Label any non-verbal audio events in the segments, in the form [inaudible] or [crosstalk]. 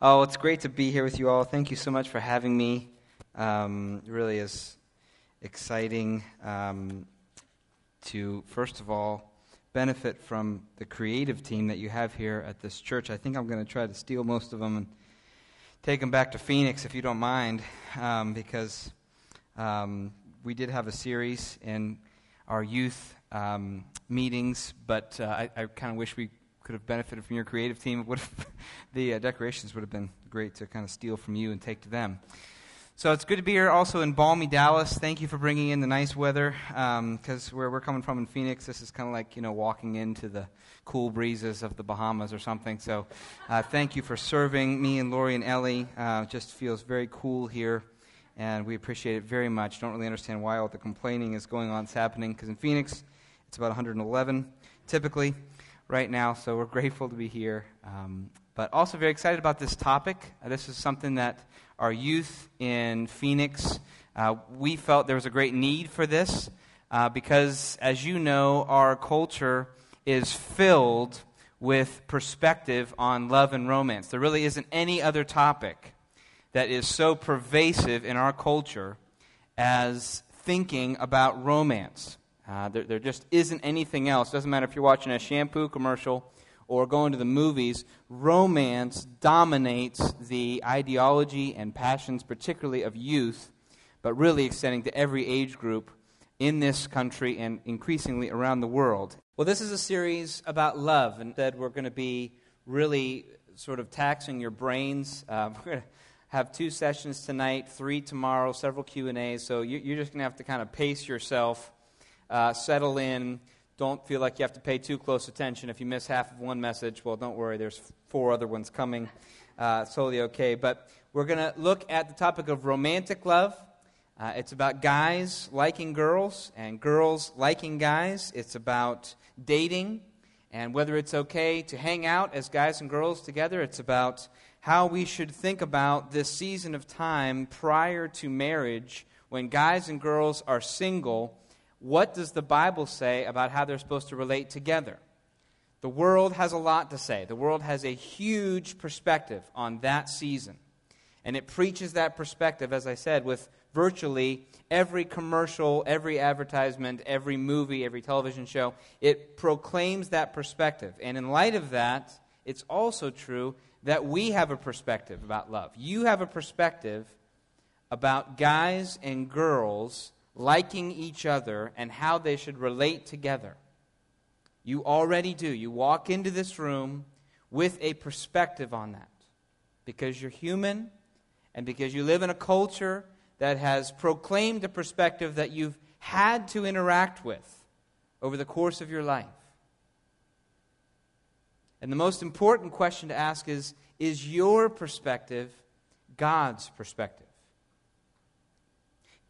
Oh, it's great to be here with you all. Thank you so much for having me. Um, it really is exciting um, to, first of all, benefit from the creative team that you have here at this church. I think I'm going to try to steal most of them and take them back to Phoenix, if you don't mind, um, because um, we did have a series in our youth um, meetings, but uh, I, I kind of wish we could have benefited from your creative team. [laughs] The uh, decorations would have been great to kind of steal from you and take to them. So it's good to be here also in balmy Dallas. Thank you for bringing in the nice weather because um, where we're coming from in Phoenix, this is kind of like, you know, walking into the cool breezes of the Bahamas or something. So uh, thank you for serving me and Lori and Ellie. Uh, just feels very cool here and we appreciate it very much. Don't really understand why all the complaining is going on, it's happening because in Phoenix, it's about 111 typically right now, so we're [laughs] grateful to be here. Um, but also very excited about this topic. Uh, this is something that our youth in Phoenix, uh, we felt there was a great need for this uh, because, as you know, our culture is filled with perspective on love and romance. There really isn't any other topic that is so pervasive in our culture as thinking about romance. Uh, there, there just isn't anything else. Doesn't matter if you're watching a shampoo commercial or going to the movies, romance dominates the ideology and passions, particularly of youth, but really extending to every age group in this country and increasingly around the world. Well, this is a series about love, and we're going to be really sort of taxing your brains. Uh, [laughs] we're going to have two sessions tonight, three tomorrow, several Q and A's. So you, are just going to have to kind of pace yourself uh, settle in. Don't feel like you have to pay too close attention. If you miss half of one message, well, don't worry, there's four other ones coming. Uh, totally okay. But we're going to look at the topic of romantic love. Uh, it's about guys liking girls and girls liking guys. It's about dating and whether it's okay to hang out as guys and girls together. It's about how we should think about this season of time prior to marriage when guys and girls are single what does the Bible say about how they're supposed to relate together? The world has a lot to say. The world has a huge perspective on that season. And it preaches that perspective, as I said, with virtually every commercial, every advertisement, every movie, every television show. It proclaims that perspective. And in light of that, it's also true that we have a perspective about love. You have a perspective about guys and girls liking each other and how they should relate together. You already do. You walk into this room with a perspective on that because you're human and because you live in a culture that has proclaimed a perspective that you've had to interact with over the course of your life. And the most important question to ask is Is your perspective God's perspective?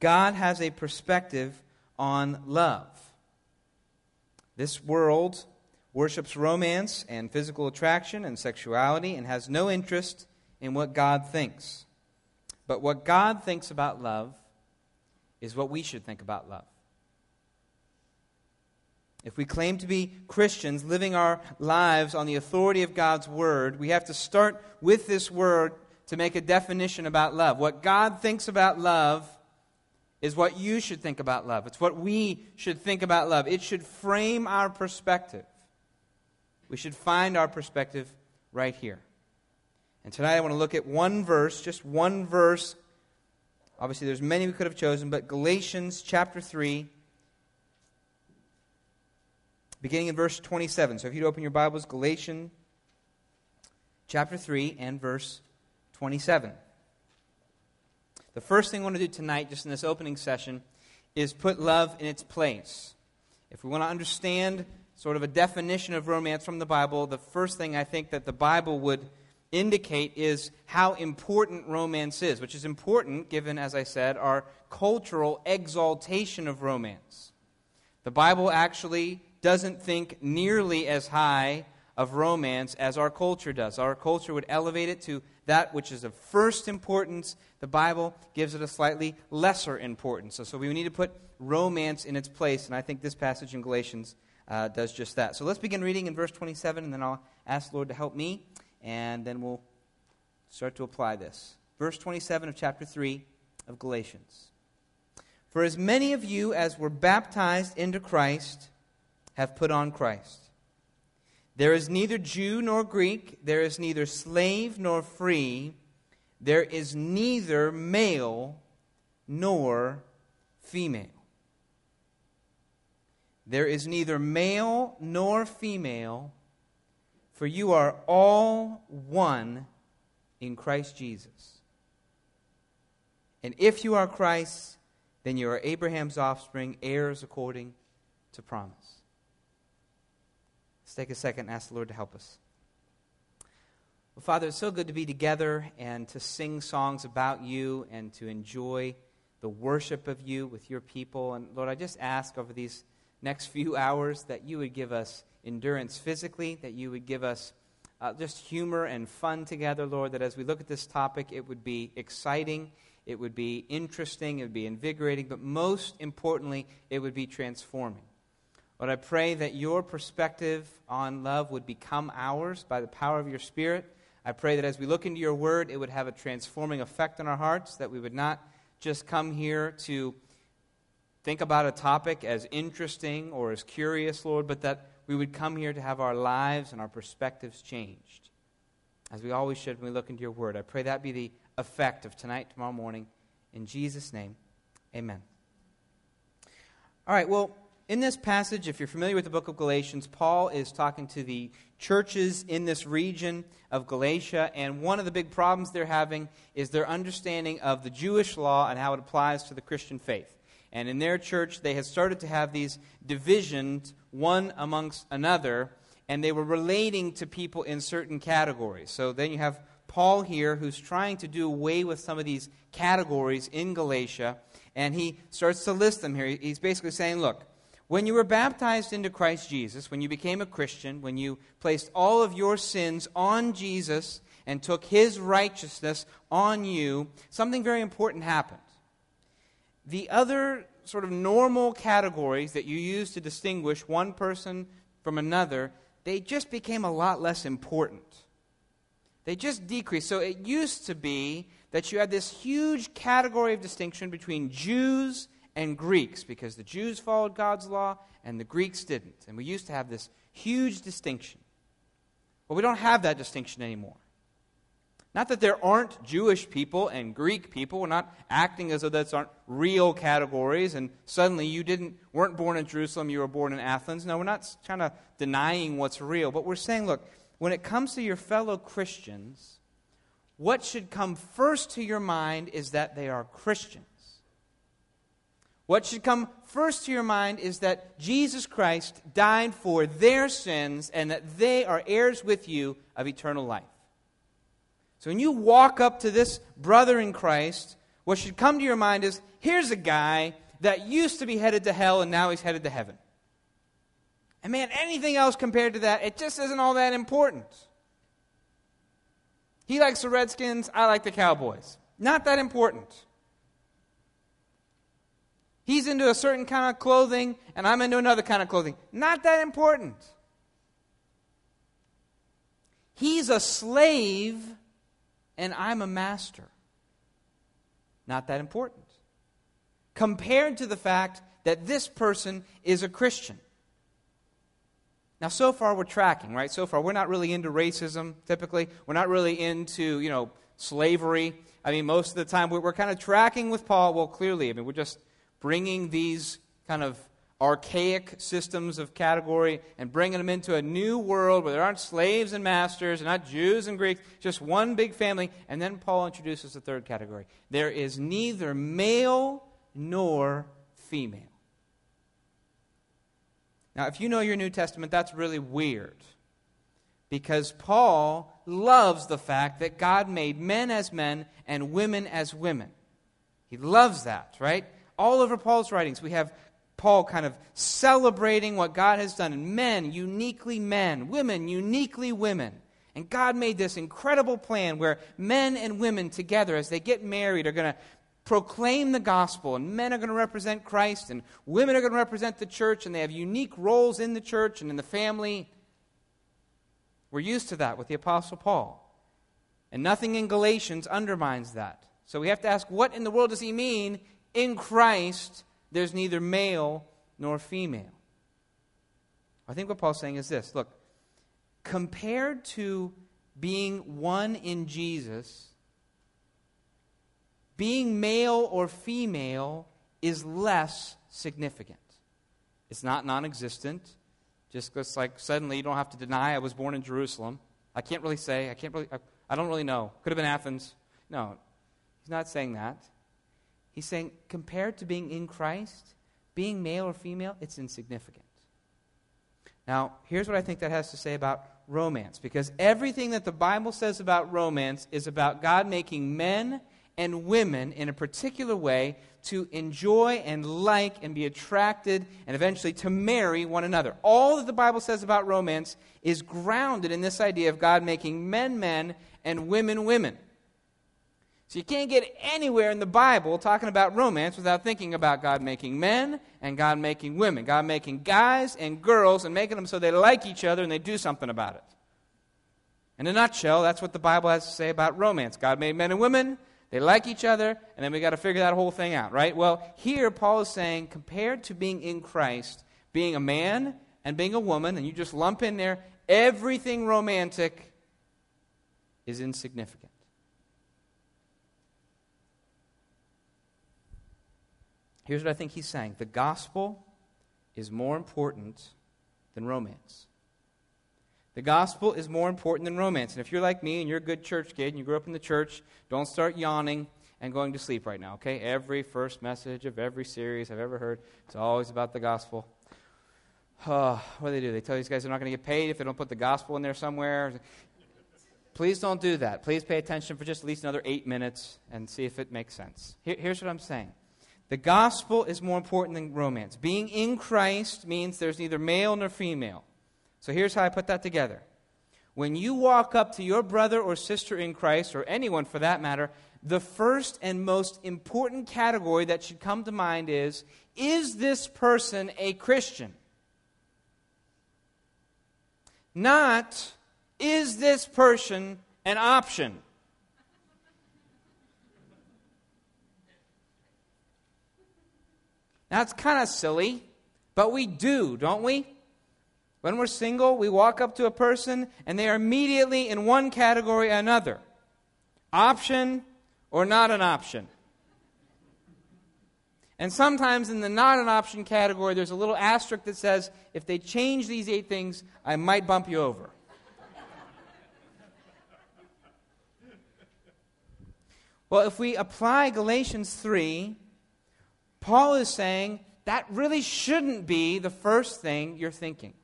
God has a perspective on love. This world worships romance and physical attraction and sexuality and has no interest in what God thinks. But what God thinks about love is what we should think about love. If we claim to be Christians living our lives on the authority of God's Word, we have to start with this Word to make a definition about love. What God thinks about love is what you should think about love. It's what we should think about love. It should frame our perspective. We should find our perspective right here. And tonight I want to look at one verse, just one verse. Obviously, there's many we could have chosen, but Galatians chapter 3, beginning in verse 27. So if you'd open your Bibles, Galatians chapter 3 and verse 27. The first thing I want to do tonight, just in this opening session, is put love in its place. If we want to understand sort of a definition of romance from the Bible, the first thing I think that the Bible would indicate is how important romance is, which is important given, as I said, our cultural exaltation of romance. The Bible actually doesn't think nearly as high of romance as our culture does. Our culture would elevate it to that which is of first importance, the Bible gives it a slightly lesser importance. So, so we need to put romance in its place, and I think this passage in Galatians uh, does just that. So let's begin reading in verse 27, and then I'll ask the Lord to help me, and then we'll start to apply this. Verse 27 of chapter 3 of Galatians. For as many of you as were baptized into Christ have put on Christ. There is neither Jew nor Greek, there is neither slave nor free, there is neither male nor female. There is neither male nor female, for you are all one in Christ Jesus. And if you are Christ, then you are Abraham's offspring, heirs according to promise. Let's take a second and ask the Lord to help us. Well, Father, it's so good to be together and to sing songs about you and to enjoy the worship of you with your people. And Lord, I just ask over these next few hours that you would give us endurance physically, that you would give us uh, just humor and fun together, Lord, that as we look at this topic, it would be exciting, it would be interesting, it would be invigorating, but most importantly, it would be transforming. Lord, I pray that your perspective on love would become ours by the power of your Spirit. I pray that as we look into your word, it would have a transforming effect on our hearts, that we would not just come here to think about a topic as interesting or as curious, Lord, but that we would come here to have our lives and our perspectives changed, as we always should when we look into your word. I pray that be the effect of tonight, tomorrow morning. In Jesus' name, amen. All right, well, in this passage, if you're familiar with the book of Galatians, Paul is talking to the churches in this region of Galatia, and one of the big problems they're having is their understanding of the Jewish law and how it applies to the Christian faith. And in their church, they had started to have these divisions, one amongst another, and they were relating to people in certain categories. So then you have Paul here who's trying to do away with some of these categories in Galatia, and he starts to list them here. He's basically saying, look, when you were baptized into Christ Jesus, when you became a Christian, when you placed all of your sins on Jesus and took his righteousness on you, something very important happened. The other sort of normal categories that you use to distinguish one person from another, they just became a lot less important. They just decreased. So it used to be that you had this huge category of distinction between Jews and Greeks because the Jews followed God's law and the Greeks didn't. And we used to have this huge distinction. Well, we don't have that distinction anymore. Not that there aren't Jewish people and Greek people. We're not acting as though those aren't real categories and suddenly you didn't weren't born in Jerusalem, you were born in Athens. No, we're not kind of denying what's real, but we're saying, look, when it comes to your fellow Christians, what should come first to your mind is that they are Christians. What should come first to your mind is that Jesus Christ died for their sins and that they are heirs with you of eternal life. So when you walk up to this brother in Christ, what should come to your mind is here's a guy that used to be headed to hell and now he's headed to heaven. And man, anything else compared to that, it just isn't all that important. He likes the Redskins, I like the Cowboys. Not that important. He's into a certain kind of clothing, and I'm into another kind of clothing. Not that important. He's a slave, and I'm a master. Not that important. Compared to the fact that this person is a Christian. Now, so far we're tracking, right? So far we're not really into racism, typically. We're not really into, you know, slavery. I mean, most of the time we're, we're kind of tracking with Paul. Well, clearly, I mean, we're just bringing these kind of archaic systems of category and bringing them into a new world where there aren't slaves and masters and not Jews and Greeks, just one big family. And then Paul introduces the third category there is neither male nor female. Now, if you know your New Testament, that's really weird because Paul loves the fact that God made men as men and women as women. He loves that, right? All over Paul's writings, we have Paul kind of celebrating what God has done. And men, uniquely men, women, uniquely women. And God made this incredible plan where men and women together, as they get married, are going to proclaim the gospel. And men are going to represent Christ, and women are going to represent the church, and they have unique roles in the church and in the family. We're used to that with the Apostle Paul. And nothing in Galatians undermines that. So we have to ask what in the world does he mean? In Christ, there's neither male nor female. I think what Paul's saying is this look, compared to being one in Jesus, being male or female is less significant. It's not non existent. Just like, suddenly you don't have to deny I was born in Jerusalem. I can't really say. I can't really. I, I don't really know. Could have been Athens. No, he's not saying that. He's saying, compared to being in Christ, being male or female, it's insignificant. Now, here's what I think that has to say about romance. Because everything that the Bible says about romance is about God making men and women in a particular way to enjoy and like and be attracted and eventually to marry one another. All that the Bible says about romance is grounded in this idea of God making men men and women women. So you can't get anywhere in the Bible talking about romance without thinking about God making men and God making women, God making guys and girls and making them so they like each other and they do something about it. In a nutshell, that's what the Bible has to say about romance. God made men and women, they like each other, and then we got to figure that whole thing out, right? Well, here Paul is saying, compared to being in Christ, being a man and being a woman, and you just lump in there everything romantic is insignificant. Here's what I think he's saying the gospel is more important than romance. The gospel is more important than romance. And if you're like me and you're a good church kid and you grew up in the church, don't start yawning and going to sleep right now, okay? Every first message of every series I've ever heard, it's always about the gospel. Uh, [sighs] what do they do? They tell these guys they're not going to get paid if they don't put the gospel in there somewhere. Please don't do that. Please pay attention for just at least another eight minutes and see if it makes sense. Here, here's what I'm saying the gospel is more important than romance. Being in Christ means there's neither male nor female. So here's how I put that together. When you walk up to your brother or sister in Christ, or anyone for that matter, the first and most important category that should come to mind is Is this person a Christian? Not, Is this person an option? Now, it's kind of silly, but we do, don't we? When we're single, we walk up to a person and they are immediately in one category or another option or not an option. And sometimes in the not an option category, there's a little asterisk that says, if they change these eight things, I might bump you over. well, if we apply Galatians 3, Paul is saying that really shouldn't be the first thing you're thinking,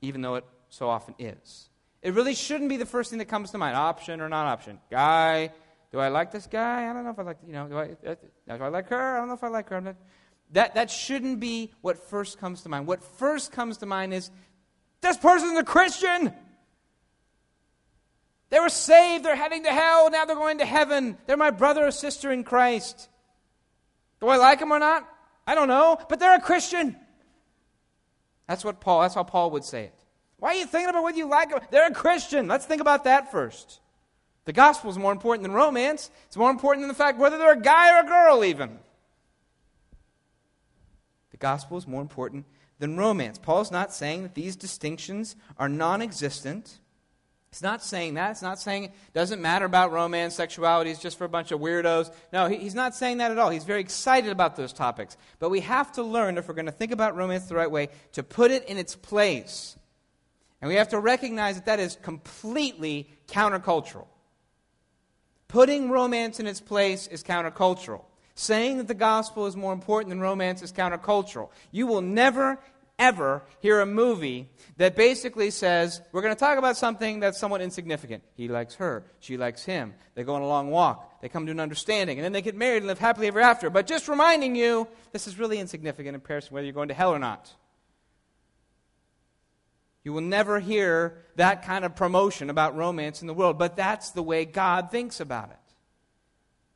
even though it so often is. It really shouldn't be the first thing that comes to mind option or non option. Guy, do I like this guy? I don't know if I like, you know, do I, uh, do I like her? I don't know if I like her. Not, that, that shouldn't be what first comes to mind. What first comes to mind is this person's a Christian. They were saved, they're heading to hell, now they're going to heaven. They're my brother or sister in Christ. Do I like them or not? I don't know, but they're a Christian. That's what Paul, that's how Paul would say it. Why are you thinking about whether you like them? They're a Christian. Let's think about that first. The gospel is more important than romance. It's more important than the fact whether they're a guy or a girl, even. The gospel is more important than romance. Paul's not saying that these distinctions are non existent. He's not saying that. It's not saying it doesn't matter about romance, sexuality is just for a bunch of weirdos. No, he, he's not saying that at all. He's very excited about those topics. But we have to learn, if we're going to think about romance the right way, to put it in its place. And we have to recognize that that is completely countercultural. Putting romance in its place is countercultural. Saying that the gospel is more important than romance is countercultural. You will never ever hear a movie that basically says, we're going to talk about something that's somewhat insignificant. He likes her, she likes him. They go on a long walk, they come to an understanding, and then they get married and live happily ever after. But just reminding you, this is really insignificant in comparison whether you're going to hell or not. You will never hear that kind of promotion about romance in the world, but that's the way God thinks about it.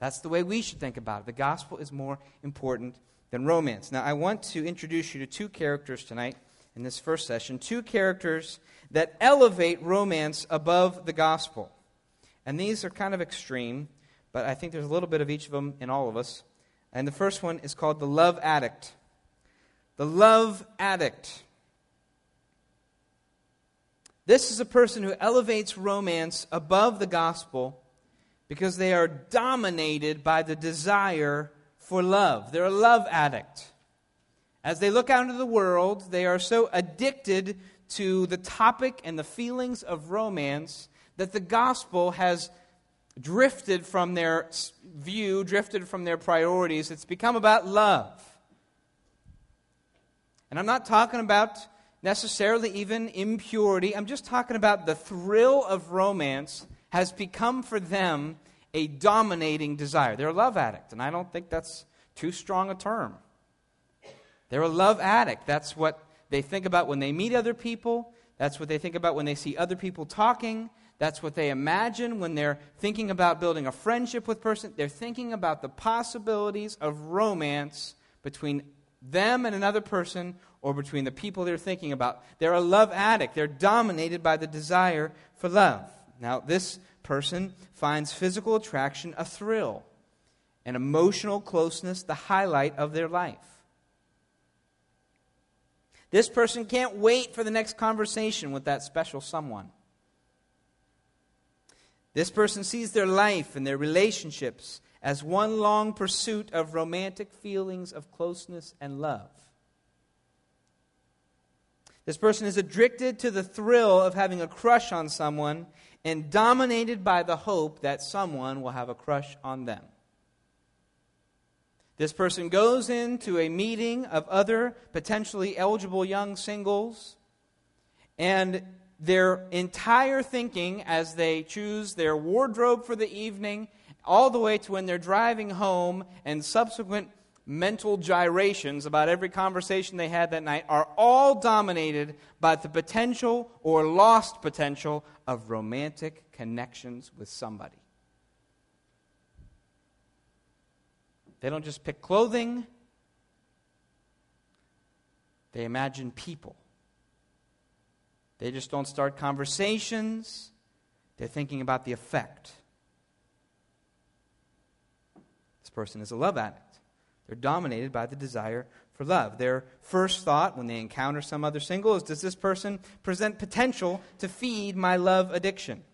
That's the way we should think about it. The gospel is more important than romance. Now, I want to introduce you to two characters tonight in this first session, two characters that elevate romance above the gospel. And these are kind of extreme, but I think there's a little bit of each of them in all of us. And the first one is called the love addict. The love addict. This is a person who elevates romance above the gospel because they are dominated by the desire for love. They're a love addict. As they look out into the world, they are so addicted to the topic and the feelings of romance that the gospel has drifted from their view, drifted from their priorities. It's become about love. And I'm not talking about necessarily even impurity. I'm just talking about the thrill of romance has become for them a dominating desire. They're a love addict, and I don't think that's too strong a term. They're a love addict. That's what they think about when they meet other people. That's what they think about when they see other people talking. That's what they imagine when they're thinking about building a friendship with person. They're thinking about the possibilities of romance between them and another person or between the people they're thinking about. They're a love addict. They're dominated by the desire for love. Now, this person finds physical attraction a thrill and emotional closeness the highlight of their life. This person can't wait for the next conversation with that special someone. This person sees their life and their relationships as one long pursuit of romantic feelings of closeness and love. This person is addicted to the thrill of having a crush on someone and dominated by the hope that someone will have a crush on them. This person goes into a meeting of other potentially eligible young singles, and their entire thinking as they choose their wardrobe for the evening, all the way to when they're driving home and subsequent mental gyrations about every conversation they had that night are all dominated by the potential or lost potential of romantic connections with somebody. They don't just pick clothing, they imagine people. They just don't start conversations, they're thinking about the effect. This person is a love addict. They're dominated by the desire for love. Their first thought when they encounter some other single is Does this person present potential to feed my love addiction?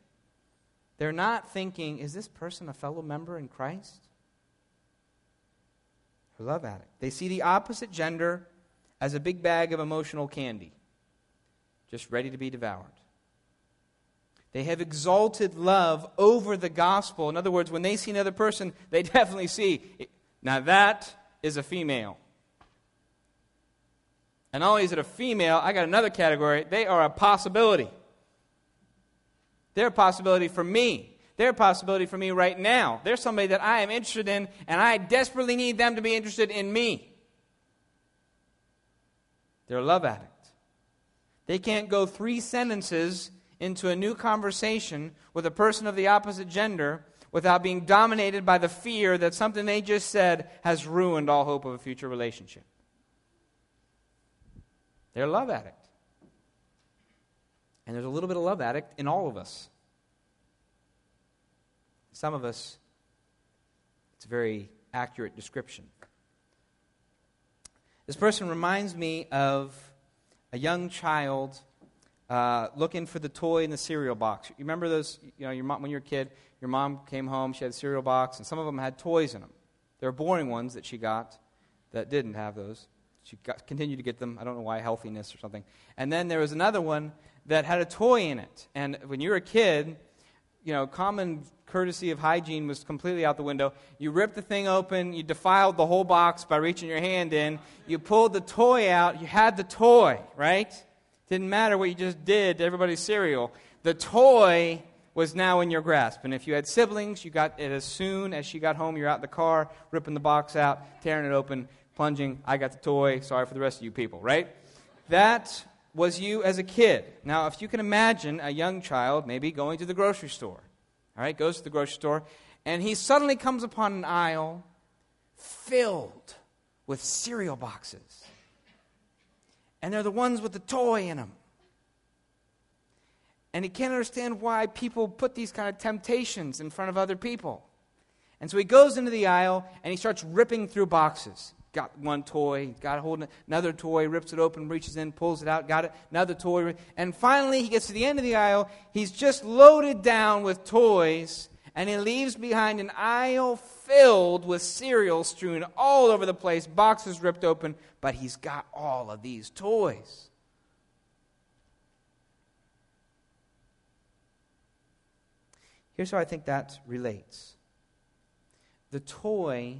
They're not thinking, Is this person a fellow member in Christ? A love addict. They see the opposite gender as a big bag of emotional candy, just ready to be devoured. They have exalted love over the gospel. In other words, when they see another person, they [laughs] definitely see, now that is a female. And not only is it a female, I got another category. They are a possibility. They're a possibility for me. They're a possibility for me right now. They're somebody that I am interested in, and I desperately need them to be interested in me. They're a love addict. They can't go three sentences into a new conversation with a person of the opposite gender without being dominated by the fear that something they just said has ruined all hope of a future relationship. They're a love addict. And there's a little bit of love addict in all of us. Some of us, it's a very accurate description. This person reminds me of a young child uh, looking for the toy in the cereal box. You remember those, you know, your mom, when you were a kid, your mom came home, she had a cereal box, and some of them had toys in them. There were boring ones that she got that didn't have those. She got, continued to get them. I don't know why, healthiness or something. And then there was another one that had a toy in it. And when you were a kid, you know, common courtesy of hygiene was completely out the window. You ripped the thing open, you defiled the whole box by reaching your hand in, you pulled the toy out, you had the toy, right? Didn't matter what you just did to everybody's cereal. The toy was now in your grasp. And if you had siblings, you got it as soon as she got home, you're out in the car, ripping the box out, tearing it open, plunging, I got the toy, sorry for the rest of you people, right? That was you as a kid. Now, if you can imagine a young child maybe going to the grocery store, all right, goes to the grocery store, and he suddenly comes upon an aisle filled with cereal boxes. And they're the ones with the toy in them. And he can't understand why people put these kind of temptations in front of other people. And so he goes into the aisle and he starts ripping through boxes. Got one toy, got holding another toy, rips it open, reaches in, pulls it out, got it, another toy. And finally, he gets to the end of the aisle. He's just loaded down with toys, and he leaves behind an aisle filled with cereal strewn all over the place, boxes ripped open, but he's got all of these toys. Here's how I think that relates the toy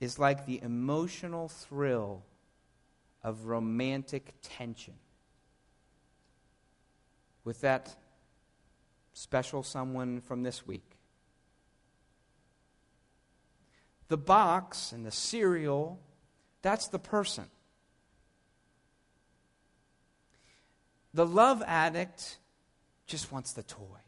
is like the emotional thrill of romantic tension. With that special someone from this week. The box and the cereal, that's the person. The love addict just wants the toy.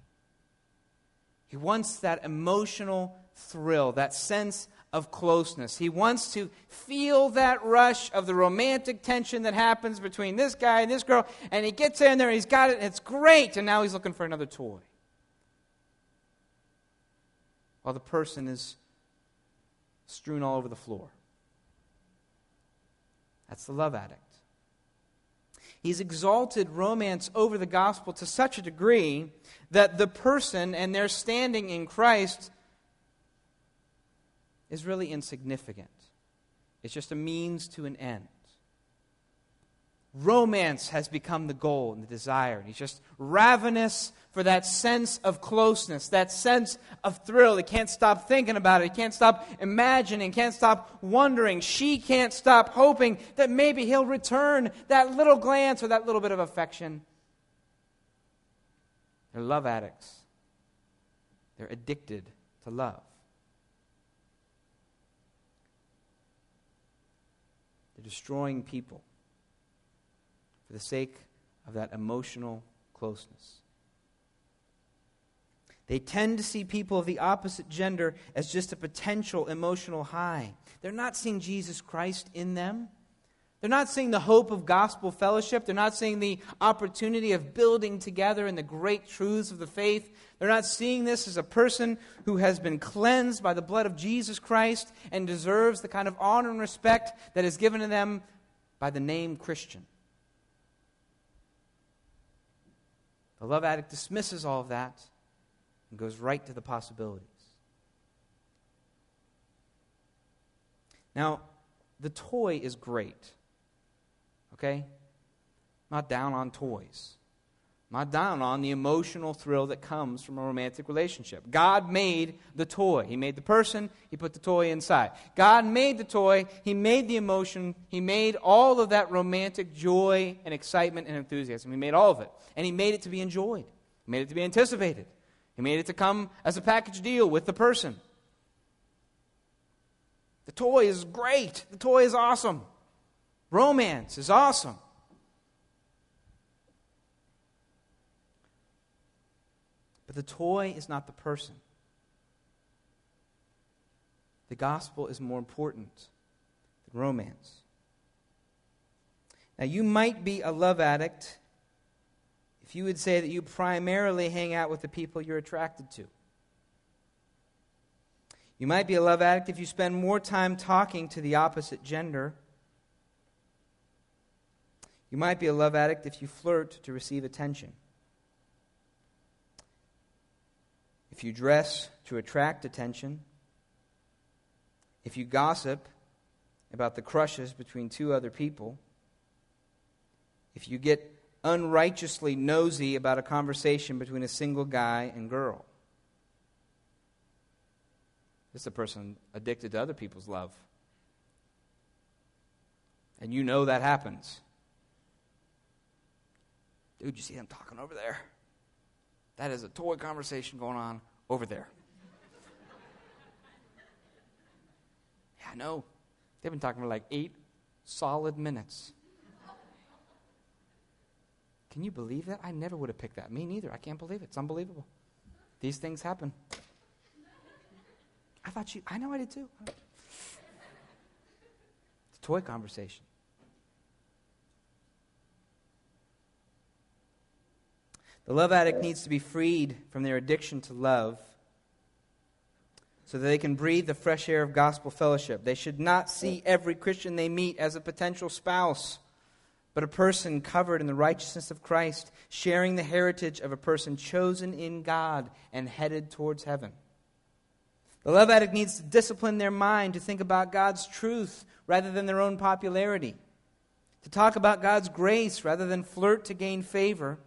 He wants that emotional thrill, that sense of closeness. He wants to feel that rush of the romantic tension that happens between this guy and this girl. And he gets in there he's got it, and it's great. And now he's looking for another toy. While the person is strewn all over the floor. That's the love addict. He's exalted romance over the gospel to such a degree that the person and their standing in Christ is really insignificant. It's just a means to an end. Romance has become the goal and the desire. And he's just ravenous for that sense of closeness, that sense of thrill. He can't stop thinking about it. He can't stop imagining, can't stop wondering. She can't stop hoping that maybe he'll return that little glance or that little bit of affection. They're love addicts, they're addicted to love. They're destroying people for the sake of that emotional closeness. They tend to see people of the opposite gender as just a potential emotional high. They're not seeing Jesus Christ in them. They're not seeing the hope of gospel fellowship. They're not seeing the opportunity of building together in the great truths of the faith. They're not seeing this as a person who has been cleansed by the blood of Jesus Christ and deserves the kind of honor and respect that is given to them by the name Christian. The love addict dismisses all of that and goes right to the possibilities. Now, the toy is great. Okay? Not down on toys. Not down on the emotional thrill that comes from a romantic relationship. God made the toy. He made the person, He put the toy inside. God made the toy, He made the emotion, He made all of that romantic joy and excitement and enthusiasm. He made all of it. And He made it to be enjoyed, He made it to be anticipated. He made it to come as a package deal with the person. The toy is great, the toy is awesome. Romance is awesome. But the toy is not the person. The gospel is more important than romance. Now, you might be a love addict if you would say that you primarily hang out with the people you're attracted to. You might be a love addict if you spend more time talking to the opposite gender. You might be a love addict if you flirt to receive attention. if you dress to attract attention, if you gossip about the crushes between two other people, if you get unrighteously nosy about a conversation between a single guy and girl. This is a person addicted to other people's love. And you know that happens. Dude, you see them talking over there? That is a toy conversation going on over there. [laughs] yeah, I know. They've been talking for like eight solid minutes. Can you believe that? I never would have picked that. Me neither. I can't believe it. It's unbelievable. These things happen. I thought you, I know I did too. It's a toy conversation. The love addict needs to be freed from their addiction to love so that they can breathe the fresh air of gospel fellowship. They should not see every Christian they meet as a potential spouse, but a person covered in the righteousness of Christ, sharing the heritage of a person chosen in God and headed towards heaven. The love addict needs to discipline their mind to think about God's truth rather than their own popularity, to talk about God's grace rather than flirt to gain favor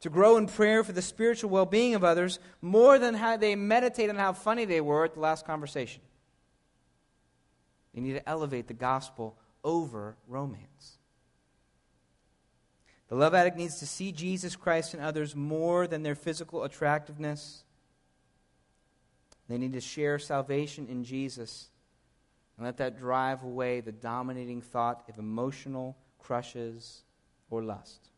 to grow in prayer for the spiritual well being of others more than how they meditate on how funny they were at the last conversation. They need to elevate the gospel over romance. The love addict needs to see Jesus Christ in others more than their physical attractiveness. They need to share salvation in Jesus and let that drive away the dominating thought of emotional crushes or lust.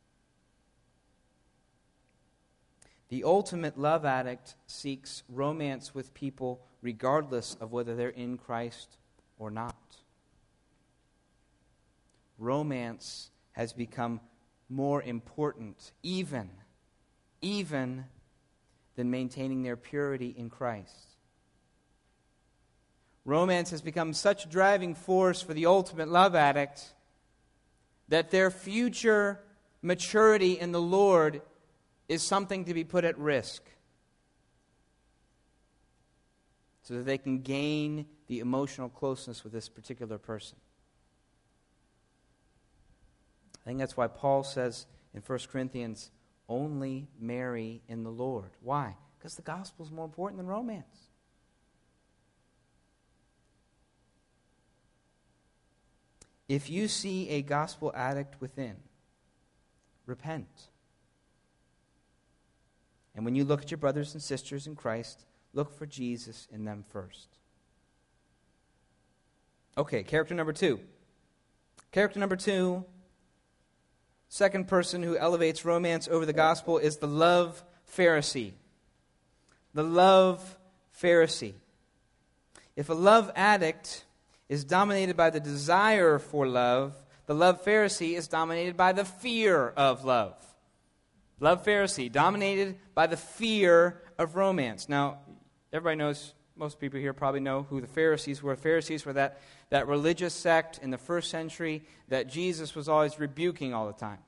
The ultimate love addict seeks romance with people regardless of whether they're in Christ or not. Romance has become more important, even, even than maintaining their purity in Christ. Romance has become such a driving force for the ultimate love addict that their future maturity in the Lord is something to be put at risk so that they can gain the emotional closeness with this particular person. I think that's why Paul says in 1 Corinthians, only marry in the Lord. Why? Because the gospel is more important than romance. If you see a gospel addict within, repent. And when you look at your brothers and sisters in Christ, look for Jesus in them first. Okay, character number two. Character number two, second person who elevates romance over the gospel is the love Pharisee. The love Pharisee. If a love addict is dominated by the desire for love, the love Pharisee is dominated by the fear of love. Love Pharisee, dominated by the fear of romance. Now, everybody knows, most people here probably know who the Pharisees were. Pharisees were that, that religious sect in the first century that Jesus was always rebuking all the time.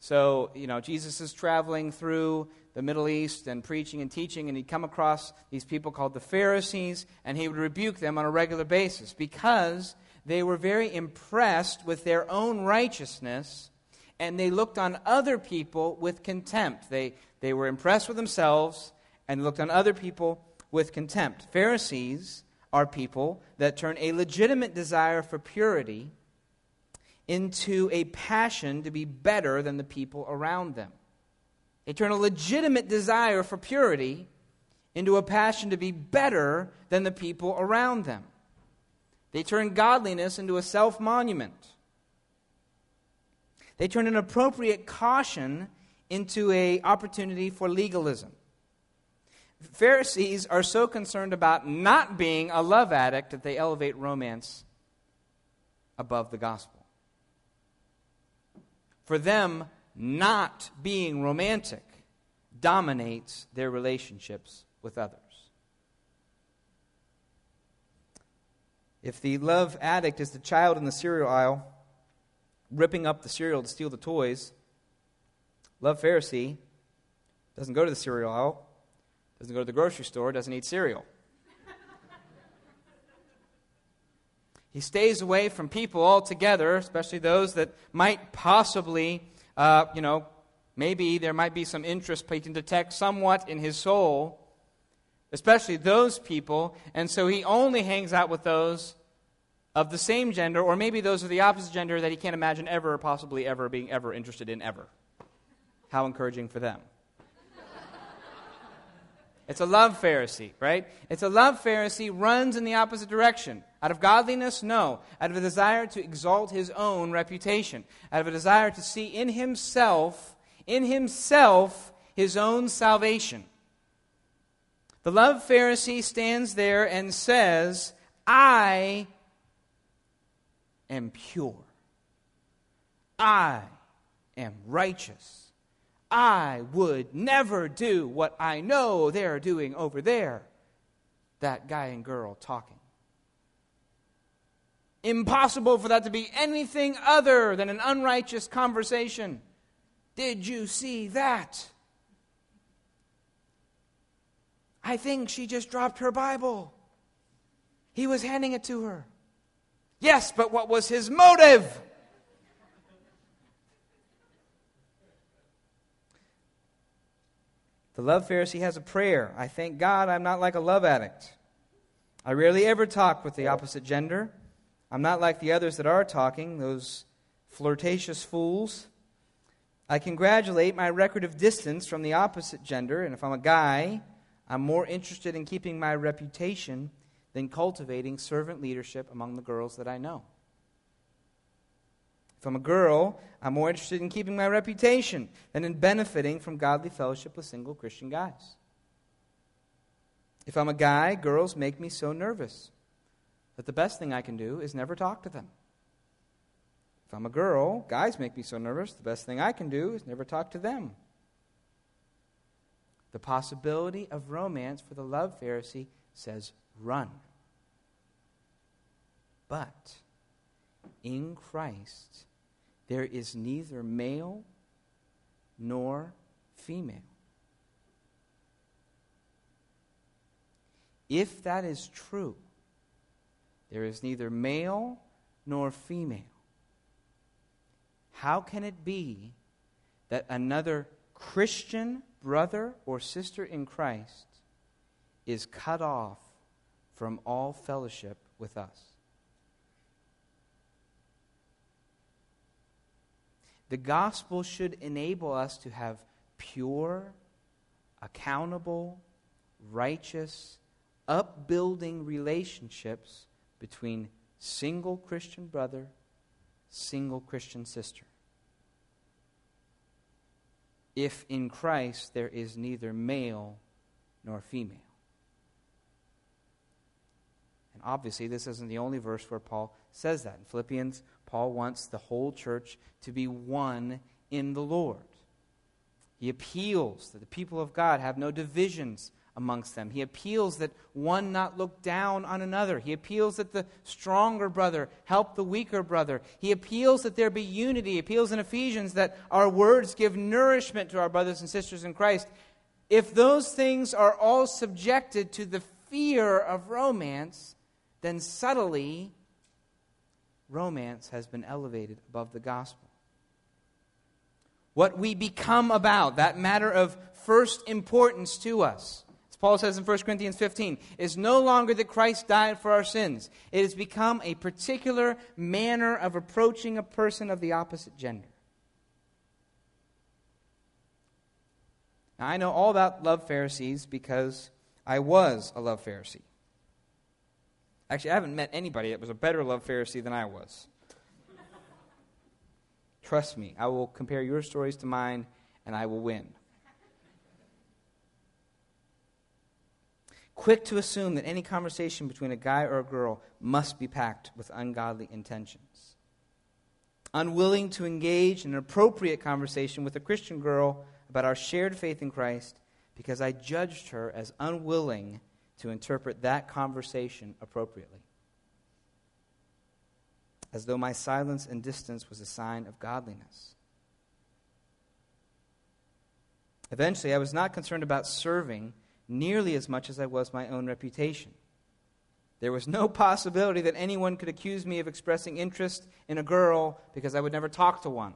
So, you know, Jesus is traveling through the Middle East and preaching and teaching, and he'd come across these people called the Pharisees, and he would rebuke them on a regular basis because they were very impressed with their own righteousness and they looked on other people with contempt. They, they were impressed with themselves and looked on other people with contempt. Pharisees are people that turn a legitimate desire for purity into a passion to be better than the people around them. They turn a legitimate desire for purity into a passion to be better than the people around them. They turn godliness into a self monument. They turn an appropriate caution into an opportunity for legalism. Pharisees are so concerned about not being a love addict that they elevate romance above the gospel. For them, not being romantic dominates their relationships with others. If the love addict is the child in the cereal aisle, ripping up the cereal to steal the toys. Love Pharisee doesn't go to the cereal aisle, doesn't go to the grocery store, doesn't eat cereal. he stays away from people altogether, especially those that might possibly, uh, you know, maybe there might be some interest he can detect somewhat in his soul, especially those people, and so he only hangs out with those of the same gender, or maybe those of the opposite gender that he can't imagine ever, possibly ever, being ever interested in ever. How encouraging for them. It's a love Pharisee, right? It's a love Pharisee runs in the opposite direction. Out of godliness? No. Out of a desire to exalt his own reputation. Out of a desire to see in himself, in himself, his own salvation. The love Pharisee stands there and says, I am pure. I am righteous. I would never do what I know they're doing over there. That guy and girl talking. Impossible for that to be anything other than an unrighteous conversation. Did you see that? I think she just dropped her Bible. He was handing it to her. Yes, but what was his motive? The love Pharisee has a prayer. I thank God I'm not like a love addict. I rarely ever talk with the opposite gender. I'm not like the others that are talking, those flirtatious fools. I congratulate my record of distance from the opposite gender, and if I'm a guy, I'm more interested in keeping my reputation than cultivating servant leadership among the girls that I know. If I'm a girl, I'm more interested in keeping my reputation than in benefiting from godly fellowship with single Christian guys. If I'm a guy, girls make me so nervous that the best thing I can do is never talk to them. If I'm a girl, guys make me so nervous, the best thing I can do is never talk to them. The possibility of romance for the love Pharisee says run. But in Christ, there is neither male nor female. If that is true, there is neither male nor female. How can it be that another Christian brother or sister in Christ is cut off from all fellowship with us? The gospel should enable us to have pure, accountable, righteous, upbuilding relationships between single Christian brother, single Christian sister. If in Christ there is neither male nor female. And obviously, this isn't the only verse where Paul says that. In Philippians Paul wants the whole church to be one in the Lord. He appeals that the people of God have no divisions amongst them. He appeals that one not look down on another. He appeals that the stronger brother help the weaker brother. He appeals that there be unity. He appeals in Ephesians that our words give nourishment to our brothers and sisters in Christ. If those things are all subjected to the fear of romance, then subtly romance has been elevated above the gospel. What we become about, that matter of first importance to us, as Paul says in 1 Corinthians 15, is no longer that Christ died for our sins. It has become a particular manner of approaching a person of the opposite gender. Now, I know all about love Pharisees because I was a love Pharisee. Actually, I haven't met anybody that was a better love Pharisee than I was. Trust me, I will compare your stories to mine and I will win. Quick to assume that any conversation between a guy or a girl must be packed with ungodly intentions. Unwilling to engage in an appropriate conversation with a Christian girl about our shared faith in Christ because I judged her as unwilling to interpret that conversation appropriately. As though my silence and distance was a sign of godliness. Eventually, I was not concerned about serving nearly as much as I was my own reputation. There was no possibility that anyone could accuse me of expressing interest in a girl because I would never talk to one.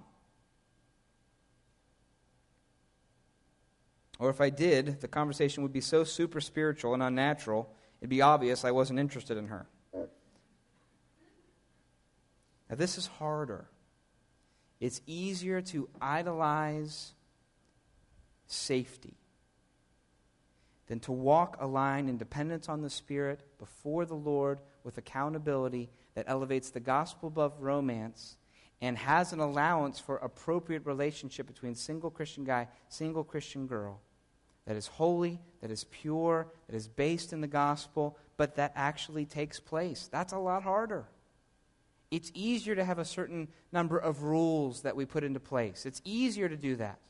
Or if I did, the conversation would be so super spiritual and unnatural, it'd be obvious I wasn't interested in her. Now, this is harder. It's easier to idolize safety than to walk a line in dependence on the Spirit before the Lord with accountability that elevates the gospel above romance and has an allowance for appropriate relationship between single Christian guy, single Christian girl that is holy, that is pure, that is based in the gospel, but that actually takes place. That's a lot harder. It's easier to have a certain number of rules that we put into place. It's easier to do that.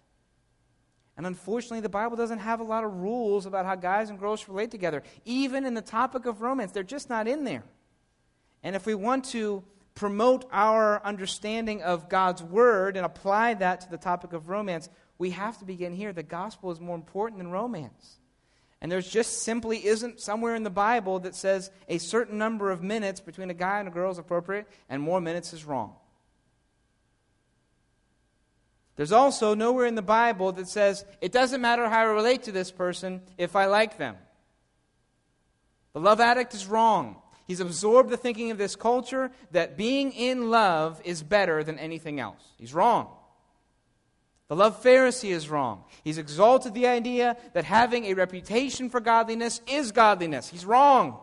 And unfortunately, the Bible doesn't have a lot of rules about how guys and girls relate together. Even in the topic of romance, they're just not in there. And if we want to promote our understanding of God's Word and apply that to the topic of romance, we have to begin here. The gospel is more important than romance. And there's just simply isn't somewhere in the Bible that says a certain number of minutes between a guy and a girl is appropriate and more minutes is wrong. There's also nowhere in the Bible that says it doesn't matter how I relate to this person if I like them. The love addict is wrong. He's absorbed the thinking of this culture that being in love is better than anything else. He's wrong. The love Pharisee is wrong. He's exalted the idea that having a reputation for godliness is godliness. He's wrong.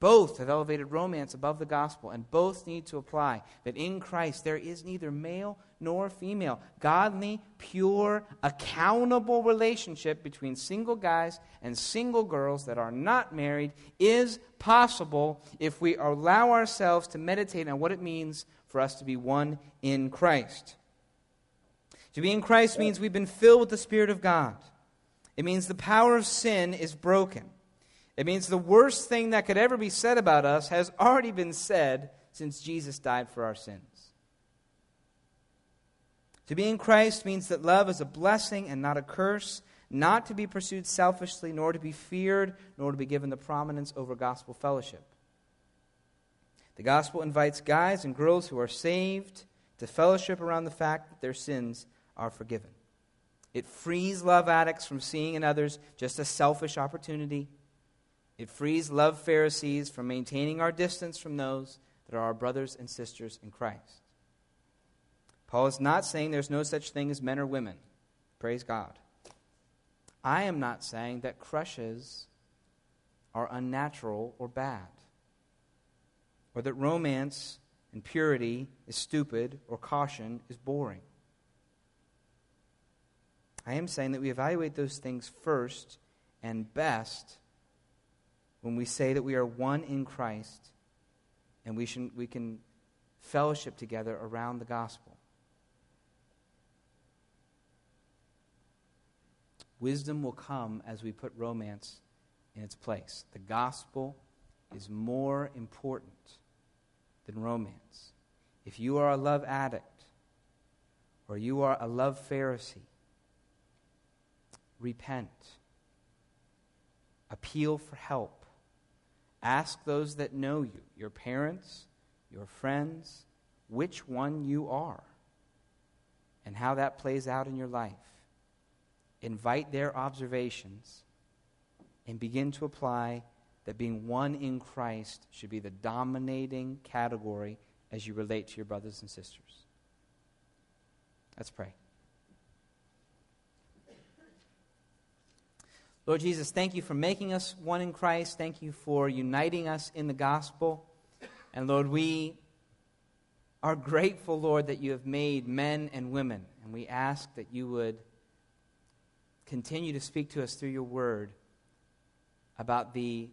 Both have elevated romance above the gospel, and both need to apply that in Christ there is neither male nor female. Godly, pure, accountable relationship between single guys and single girls that are not married is possible if we allow ourselves to meditate on what it means for us to be one in Christ. To be in Christ means we've been filled with the Spirit of God. It means the power of sin is broken. It means the worst thing that could ever be said about us has already been said since Jesus died for our sins. To be in Christ means that love is a blessing and not a curse, not to be pursued selfishly, nor to be feared, nor to be given the prominence over gospel fellowship. The gospel invites guys and girls who are saved to fellowship around the fact that their sins are forgiven. It frees love addicts from seeing in others just a selfish opportunity it frees love Pharisees from maintaining our distance from those that are our brothers and sisters in Christ. Paul is not saying there's no such thing as men or women. Praise God. I am not saying that crushes are unnatural or bad, or that romance and purity is stupid or caution is boring. I am saying that we evaluate those things first and best when we say that we are one in Christ and we, should, we can fellowship together around the gospel. Wisdom will come as we put romance in its place. The gospel is more important than romance. If you are a love addict or you are a love Pharisee, repent. Appeal for help. Ask those that know you, your parents, your friends, which one you are and how that plays out in your life. Invite their observations and begin to apply that being one in Christ should be the dominating category as you relate to your brothers and sisters. Let's pray. Lord Jesus, thank you for making us one in Christ. Thank you for uniting us in the gospel. And Lord, we are grateful, Lord, that you have made men and women. And we ask that you would continue to speak to us through your word about the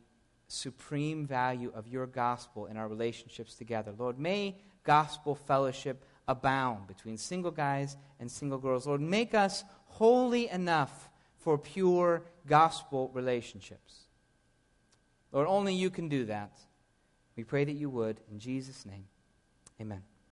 supreme value of your gospel in our relationships together. Lord, may gospel fellowship abound between single guys and single girls. Lord, make us holy enough for pure gospel relationships. Lord, only you can do that. We pray that you would. In Jesus' name, amen.